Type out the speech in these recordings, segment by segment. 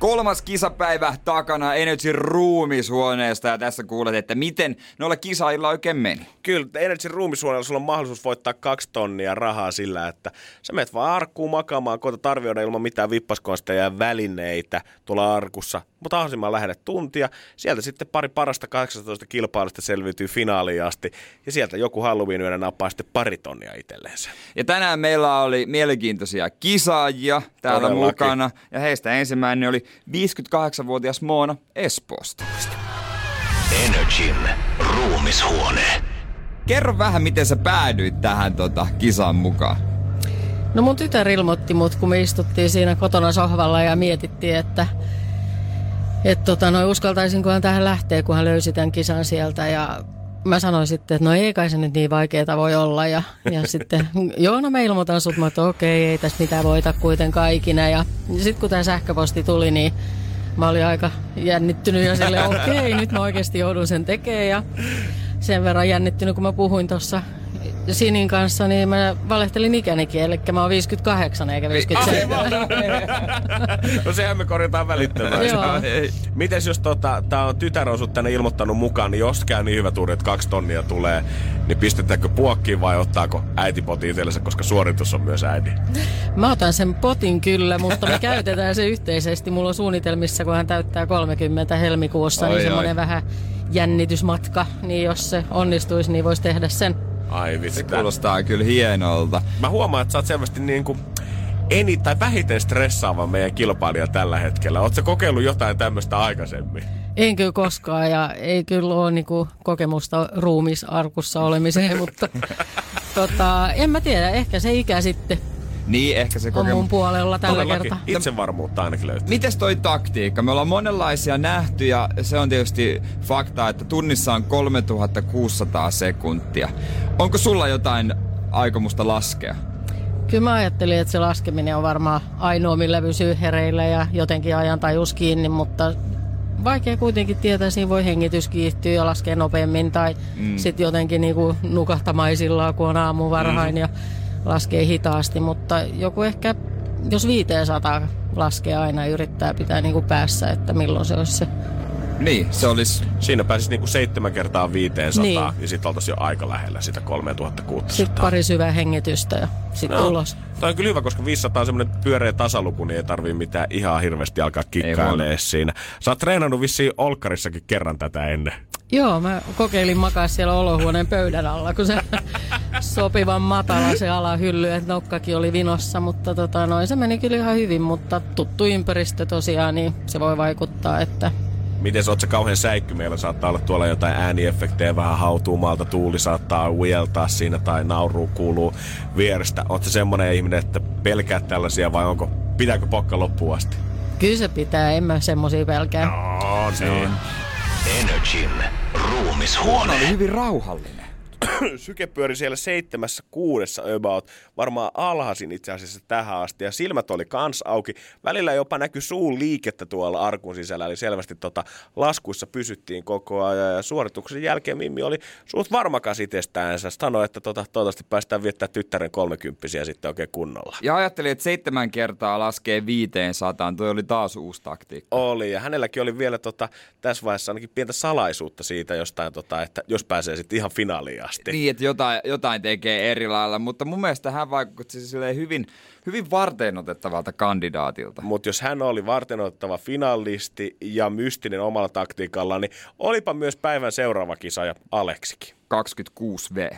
Kolmas kisapäivä takana Energy ruumishuoneesta ja tässä kuulet, että miten noilla kisailla oikein meni. Kyllä, Energy ruumisuunnalla sulla on mahdollisuus voittaa kaksi tonnia rahaa sillä, että sä menet vaan arkkuun makaamaan, koetat arvioida ilman mitään vippaskonsteja ja välineitä tuolla arkussa, mutta mahdollisimman lähelle tuntia. Sieltä sitten pari parasta 18 kilpailusta selviytyy finaaliin asti ja sieltä joku Halloween yönä nappaa sitten pari tonnia itselleensä. Ja tänään meillä oli mielenkiintoisia kisaajia täällä Todellakin. mukana ja heistä ensimmäinen oli 58-vuotias Moona Espoosta. Energin ruumishuone. Kerro vähän, miten sä päädyit tähän tota, kisaan mukaan. No mun tytär ilmoitti mut, kun me istuttiin siinä kotona sohvalla ja mietittiin, että et tota, no, uskaltaisinkohan tähän lähteä, kun hän löysi tämän kisan sieltä. Ja mä sanoin sitten, että no ei kai se nyt niin vaikeeta voi olla. Ja, ja sitten, joo no mä ilmoitan sut, mä että okei, ei tässä mitään voita kuitenkaan ikinä. Ja, ja sitten kun tämä sähköposti tuli, niin mä olin aika jännittynyt ja silleen, okei, nyt mä oikeasti joudun sen tekemään. Ja sen verran jännittynyt, kun mä puhuin tuossa Sinin kanssa, niin mä valehtelin ikänikin, eli mä oon 58 eikä 57. no sehän me korjataan välittömästi. Mites jos tota, tää on tytär on sut tänne ilmoittanut mukaan, niin jos käy niin hyvä tuuri, että kaksi tonnia tulee, niin pistetäänkö puokkiin vai ottaako äiti poti itsellensä, koska suoritus on myös äiti? Mä otan sen potin kyllä, mutta me käytetään se yhteisesti. Mulla on suunnitelmissa, kun hän täyttää 30 helmikuussa, Oi, niin oi. semmoinen vähän jännitysmatka. Niin jos se onnistuisi, niin voisi tehdä sen. Ai vitsi. Se kuulostaa kyllä hienolta. Mä huomaan, että sä oot selvästi niin kuin eni tai vähiten stressaava meidän kilpailija tällä hetkellä. Ootko kokeillut jotain tämmöistä aikaisemmin? En kyllä koskaan ja ei kyllä ole niinku kokemusta ruumisarkussa olemiseen, mutta tota, en mä tiedä, ehkä se ikä sitten Niin, ehkä se on kokemus. mun puolella tällä Todellakin. kertaa. Itsevarmuutta ainakin löytyy. Mites toi taktiikka? Me ollaan monenlaisia nähty ja se on tietysti fakta, että tunnissa on 3600 sekuntia. Onko sulla jotain aikomusta laskea? Kyllä mä ajattelin, että se laskeminen on varmaan ainoa, millä pysyy hereillä ja jotenkin ajan tajus kiinni, mutta vaikea kuitenkin tietää, siinä voi hengitys kiihtyä ja laskea nopeammin tai mm. sitten jotenkin niinku nukahtamaisillaan, kun on aamu varhain mm. ja laskee hitaasti, mutta joku ehkä, jos 500 laskee aina, yrittää pitää niinku päässä, että milloin se olisi se. Niin, se olisi... Siinä pääsisi niinku seitsemän kertaa 500 Niin. niin. ja sitten oltaisiin jo aika lähellä sitä 3600. Sitten pari syvää hengitystä ja sitten No. ulos. Toi on kyllä hyvä, koska 500 on semmoinen pyöreä tasaluku, niin ei tarvii mitään ihan hirveästi alkaa kikkailemaan siinä. Sä oot treenannut vissiin Olkkarissakin kerran tätä ennen. Joo, mä kokeilin makaa siellä olohuoneen pöydän alla, kun se sopivan matala se alahylly, että nokkakin oli vinossa, mutta tota, noin se meni kyllä ihan hyvin, mutta tuttu ympäristö tosiaan, niin se voi vaikuttaa, että Miten oot se kauhean säikky? Meillä saattaa olla tuolla jotain ääniefektejä, vähän hautuu maalta, tuuli saattaa ujeltaa siinä tai nauru kuuluu vierestä. Oot se semmonen ihminen, että pelkää tällaisia vai onko, pitääkö pokka loppuun asti? kyllä se pitää, en mä semmosia pelkää. On, se on. Energin ruumishuone. oli hyvin rauhallinen. Syke pyöri siellä seitsemässä kuudessa about, varmaan alhaisin itse asiassa tähän asti, ja silmät oli kans auki. Välillä jopa näkyi suun liikettä tuolla arkun sisällä, eli selvästi tota, laskuissa pysyttiin koko ajan, ja suorituksen jälkeen Mimmi oli suht varmakas itsestäänsä. Sanoi, että tota, toivottavasti päästään viettää tyttären kolmekymppisiä sitten oikein kunnolla. Ja ajattelin, että seitsemän kertaa laskee 500. Toi oli taas uusi taktiikka. Oli, ja hänelläkin oli vielä tota, tässä vaiheessa ainakin pientä salaisuutta siitä jostain, tota, että jos pääsee sitten ihan finaaliin asti. Niin, että jotain, jotain tekee eri lailla, mutta mun mielestä hän vaikutti silleen hyvin, hyvin varteen otettavalta kandidaatilta. Mutta jos hän oli vartenottava finalisti ja mystinen omalla taktiikallaan, niin olipa myös päivän seuraava kisaaja Aleksikin. 26V.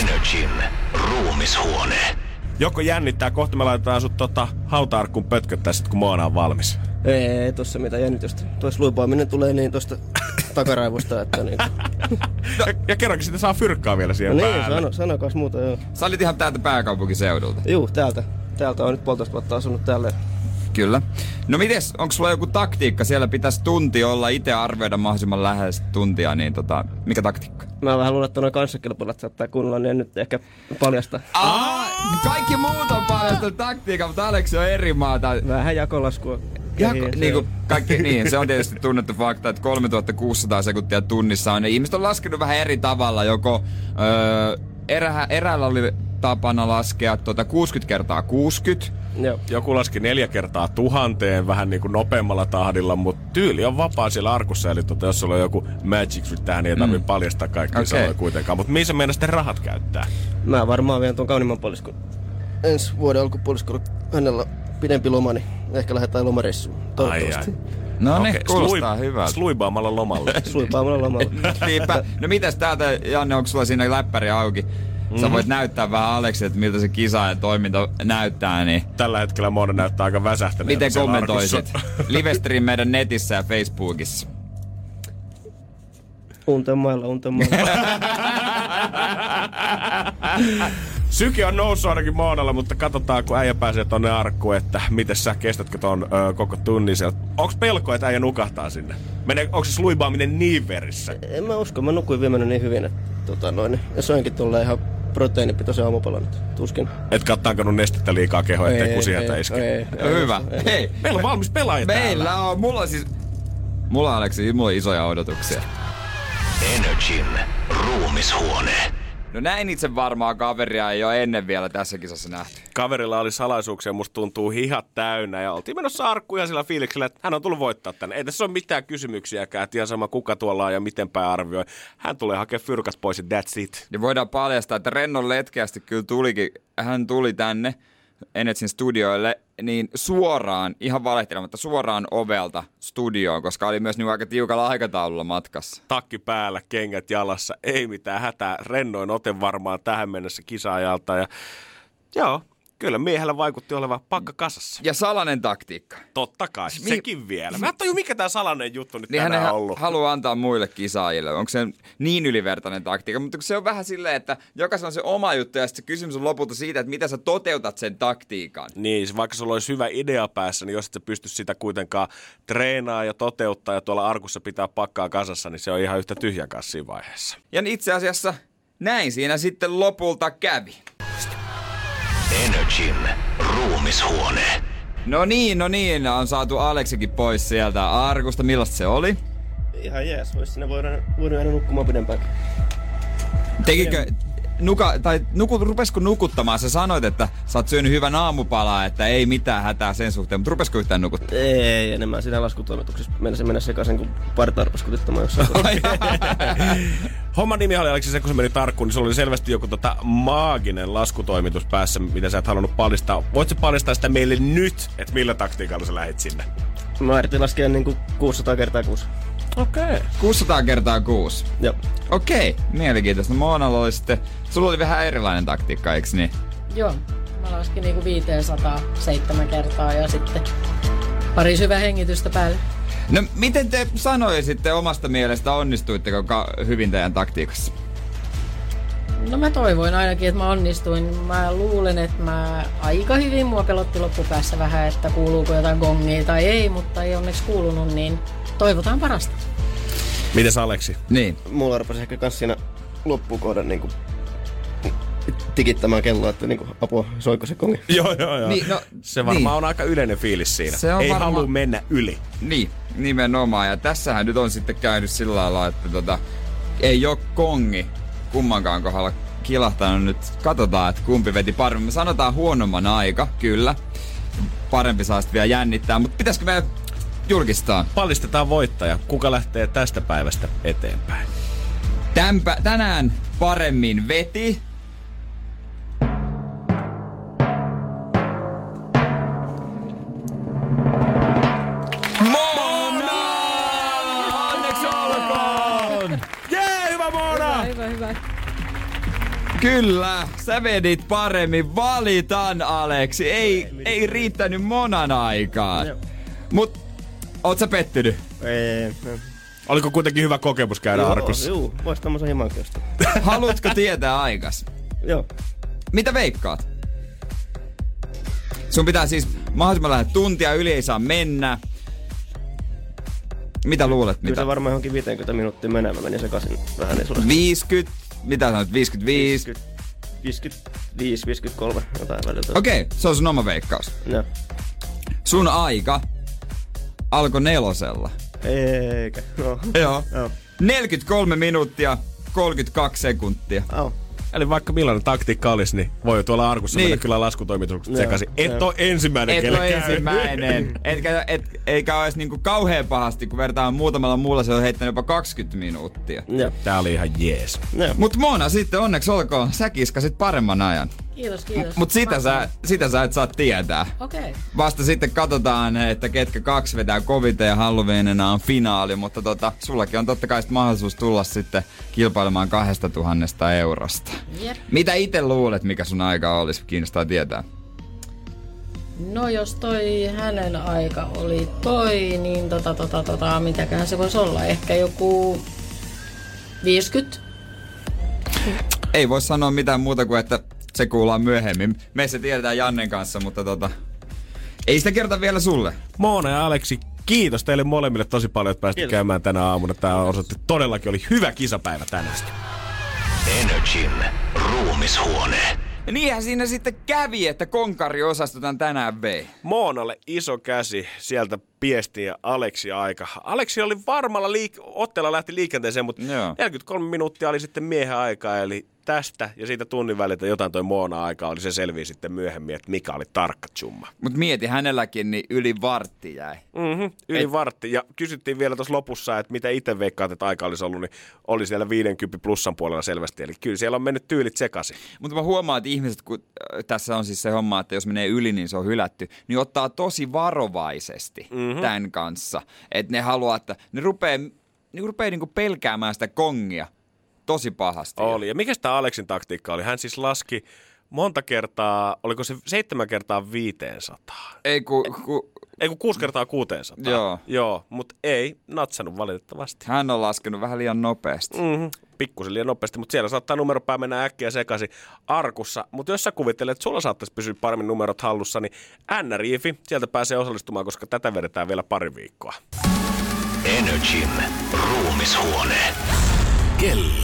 Energin ruumishuone. Joko jännittää, kohta me laitetaan sut tota, hauta-arkkuun pötköttää sit, kun Moona on valmis. Ei, ei tossa mitään jännitystä. Tuossa luipaaminen tulee niin tosta takaraivosta, että niin. Ja, ja kerrankin sitten saa fyrkkaa vielä No siihen niin, päälle. sano, sanokas muuta joo. Sä olit ihan täältä pääkaupunkiseudulta. Juu, täältä. Täältä on nyt puolitoista vuotta asunut täällä. Kyllä. No mites, onko sulla joku taktiikka? Siellä pitäisi tunti olla, itse arvioida mahdollisimman lähes tuntia, niin tota, mikä taktiikka? Mä vähän luulen, että noin kanssakilpailut saattaa kunnolla, niin en nyt ehkä paljasta. Aa, kaikki muut on paljon taktiikkaa, mutta Aleksi on eri maata. Vähän jakolaskua. Ja, se niin, on. kuin kaikki, niin, se on tietysti tunnettu fakta, että 3600 sekuntia tunnissa on. Ne ihmiset on laskenut vähän eri tavalla. Joko öö, erä, eräällä oli tapana laskea tuota 60 kertaa 60. Joo. Joku laski neljä kertaa tuhanteen vähän niin kuin nopeammalla tahdilla, mutta tyyli on vapaa siellä arkussa. Eli tota, jos sulla on joku magic trick tähän, niin ei tarvitse paljastaa kaikkia Okei. sanoja kuitenkaan. Mutta missä meidän sitten rahat käyttää? Mä varmaan vien tuon kaunimman puoliskon. Ensi vuoden alkupuoliskolla hänellä on pidempi loma, niin ehkä lähdetään lomareissuun. Toivottavasti. No niin, Okei, kuulostaa slui- hyvältä. Sluibaamalla lomalle. Suipaamalla lomalla. Niinpä. No mitäs täältä, Janne, onko sulla siinä läppäri auki? Sä voit näyttää vähän Aleksi, että miltä se kisa ja toiminta näyttää, niin Tällä hetkellä Mona näyttää aika väsähtäneeltä miten kommentoisit? Livestream meidän netissä ja Facebookissa. Unten mailla, unten mailla. Syke on noussut ainakin Moonalla, mutta katsotaan, kun äijä pääsee tonne arkkuun, että miten sä kestätkö ton ö, koko tunnin sieltä. Onks pelko, että äijä nukahtaa sinne? Menee, onko se sluibaaminen niin verissä? en mä usko, mä nukuin viimeinen niin hyvin, että tota noin. Ja söinkin tuolla ihan proteiinipitoisen aamupalan, tuskin. Et kattanut nestettä liikaa kehoa, ettei Ei, kusihätä ei, iske. ei, No hyvä. Hei, Meillä on valmis pelaaja täällä. meillä on, mulla on siis, mulla on Aleksi, mulla on isoja odotuksia. Energin ruumishuone. No näin itse varmaa kaveria ei ole ennen vielä tässä kisassa nähty. Kaverilla oli salaisuuksia, musta tuntuu hihat täynnä ja oltiin menossa arkkuun ihan sillä fiiliksellä, että hän on tullut voittaa tänne. Ei tässä ole mitään kysymyksiäkään, ihan sama kuka tuolla on ja miten päin arvioi. Hän tulee hakemaan fyrkat pois ja that's it. Ja voidaan paljastaa, että Rennon letkeästi kyllä tulikin, hän tuli tänne Enetsin studioille, niin suoraan, ihan valehtelematta, suoraan ovelta studioon, koska oli myös niin aika tiukalla aikataululla matkassa. Takki päällä, kengät jalassa, ei mitään hätää. Rennoin ote varmaan tähän mennessä kisaajalta ja joo, kyllä miehellä vaikutti olevan pakka kasassa. Ja salainen taktiikka. Totta kai, sekin vielä. Mä tajua, mikä tää salainen juttu nyt Niin tänään on ollut. haluaa antaa muille kisaajille. Onko se niin ylivertainen taktiikka? Mutta se on vähän silleen, että jokaisella on se oma juttu ja sitten se kysymys on lopulta siitä, että miten sä toteutat sen taktiikan. Niin, vaikka sulla olisi hyvä idea päässä, niin jos et sä pysty sitä kuitenkaan treenaa ja toteuttaa ja tuolla arkussa pitää pakkaa kasassa, niin se on ihan yhtä tyhjän kanssa siinä vaiheessa. Ja itse asiassa näin siinä sitten lopulta kävi. Energin ruumishuone. No niin, no niin, on saatu Aleksikin pois sieltä arkusta. Millaista se oli? Ihan jees, vois sinne voida, voida aina nukkumaan pidempään. Tekikö, nuka, tai nuku, rupesko nukuttamaan? Sä sanoit, että sä oot syönyt hyvän aamupalaa, että ei mitään hätää sen suhteen, mutta rupesko yhtään nukuttaa? Ei, enemmän siinä laskutoimituksessa mennä mennä sekaisin, kun parta arpas kutittamaan jossain. Homman nimi oli Aleksi se, kun se meni tarkkuun, niin sulla oli selvästi joku tota maaginen laskutoimitus päässä, mitä sä et halunnut paljastaa. Voitko paljastaa sitä meille nyt, että millä taktiikalla sä lähit sinne? Mä yritin laskea niinku 600 kertaa 6. Okei. Okay. 600 kertaa 6. Joo. Okei, mielenkiintoista. Moonalla oli sitten, sulla oli vähän erilainen taktiikka, eiks niin? Joo, mä laskin niinku 507 kertaa ja sitten pari syvää hengitystä päälle. No miten te sanoisitte omasta mielestä, onnistuitteko ka- hyvin teidän taktiikassa? No mä toivoin ainakin, että mä onnistuin. Mä luulen, että mä aika hyvin mua pelotti loppupäässä vähän, että kuuluuko jotain gongia tai ei, mutta ei onneksi kuulunut, niin toivotaan parasta. Mites Aleksi? Niin. Mulla rupesi ehkä kans siinä loppukohdan niinku tikittämään kelloa, että niinku apua, soiko se kongi. Joo, joo, joo. Niin, no, se varmaan niin. on aika yleinen fiilis siinä. Se on Ei varma- halua mennä yli. Niin, nimenomaan. Ja tässähän nyt on sitten käynyt sillä lailla, että tota, ei ole kongi kummankaan kohdalla kilahtanut nyt. Katsotaan, että kumpi veti paremmin. Me sanotaan huonomman aika, kyllä. Parempi saa sitten vielä jännittää, mutta pitäisikö me julkistaa? Pallistetaan voittaja. Kuka lähtee tästä päivästä eteenpäin? Tämpä, tänään paremmin veti. Mona! Onneksi olkoon! Jee, hyvä Mona! Hyvä, hyvä. Kyllä, sä vedit paremmin. Valitan, Aleksi. Ei, ei riittänyt monan aikaan. Mut, oot sä pettynyt? Ei. Oliko kuitenkin hyvä kokemus käydä Joo, arkussa? Juu, vois tommosen himan kestä. Haluatko tietää aikas? Joo. Mitä veikkaat? Sun pitää siis Mahdollisimman lähes tuntia yli ei saa mennä. Mitä luulet? Kyllä Mitä? se varmaan johonkin 50 minuuttia menee. Mä menin sekaisin vähän niin sulle. 50, mitä sanoit, 55? 55, 53, jotain välillä. Okei, okay, se on sun oma veikkaus. Joo. Sun aika alkoi nelosella. Eikä. No. Joo. Joo. 43 minuuttia, 32 sekuntia. Au. Eli vaikka millainen taktiikka olisi, niin voi jo tuolla arkussa Niin. mennä kyllä laskutoimitukset Joo, sekaisin. Et ole ensimmäinen, Et kelle ole ensimmäinen. Etkä, et, eikä olisi niinku kauhean pahasti, kun vertaan muutamalla muulla se on heittänyt jopa 20 minuuttia. Joo. Tää oli ihan jees. Joo. Mut Mona sitten onneksi olkoon, sä kiskasit paremman ajan. Kiitos, kiitos. Mut sitä sä, sitä sä et saa tietää. Okei. Okay. Vasta sitten katsotaan, että ketkä kaksi vetää koviten ja Halloweenina on finaali, mutta tota, sullakin on totta kai mahdollisuus tulla sitten kilpailemaan kahdesta tuhannesta eurosta. Jep. Mitä itse luulet, mikä sun aika olisi? Kiinnostaa tietää. No jos toi hänen aika oli toi, niin tota, tota, tota, mitäköhän se voisi olla? Ehkä joku 50? Ei voi sanoa mitään muuta kuin, että se kuullaan myöhemmin. Me se tiedetään Jannen kanssa, mutta tota, ei sitä kerta vielä sulle. Moona ja Aleksi, kiitos teille molemmille tosi paljon, että pääsitte käymään tänä aamuna. Tämä osoitti todellakin oli hyvä kisapäivä tänään. Energin ruumishuone. Ja niinhän siinä sitten kävi, että konkari-osasto tän tänään vei. Moonalle iso käsi sieltä piesti ja Aleksi aika. Aleksi oli varmalla liik- otteella lähti liikenteeseen, mutta Joo. 43 minuuttia oli sitten miehen aikaa, eli tästä ja siitä tunnin väliltä jotain toi Moona aikaa oli se selviä sitten myöhemmin, että mikä oli tarkka summa. Mut mieti, hänelläkin niin yli vartti jäi. Mm-hmm, yli Et- Et... vartti. Ja kysyttiin vielä tuossa lopussa, että mitä itse veikkaat, että aika olisi ollut, niin oli siellä 50 plussan puolella selvästi. Eli kyllä siellä on mennyt tyylit sekaisin. Mutta mä huomaan, että ihmiset, kun äh, tässä on siis se homma, että jos menee yli, niin se on hylätty, niin ottaa tosi varovaisesti mm-hmm. tämän kanssa. Että ne haluaa, että ne rupeaa, ne rupeaa niinku pelkäämään sitä kongia tosi pahasti. Oli. Ja mikä tämä Aleksin taktiikka oli? Hän siis laski monta kertaa, oliko se seitsemän kertaa 500? Ei ku, ku, Ei kun kuusi kertaa 600. Joo. Joo, mutta ei natsannut valitettavasti. hän on laskenut vähän liian nopeasti. Mm-hmm. Pikkusen liian nopeasti, mutta siellä saattaa numeropää mennä äkkiä sekaisin arkussa. Mutta jos sä kuvittelet, että sulla saattaisi pysyä paremmin numerot hallussa, niin NRIFI, sieltä pääsee osallistumaan, koska tätä vedetään vielä pari viikkoa. Energin ruumishuone. Kelle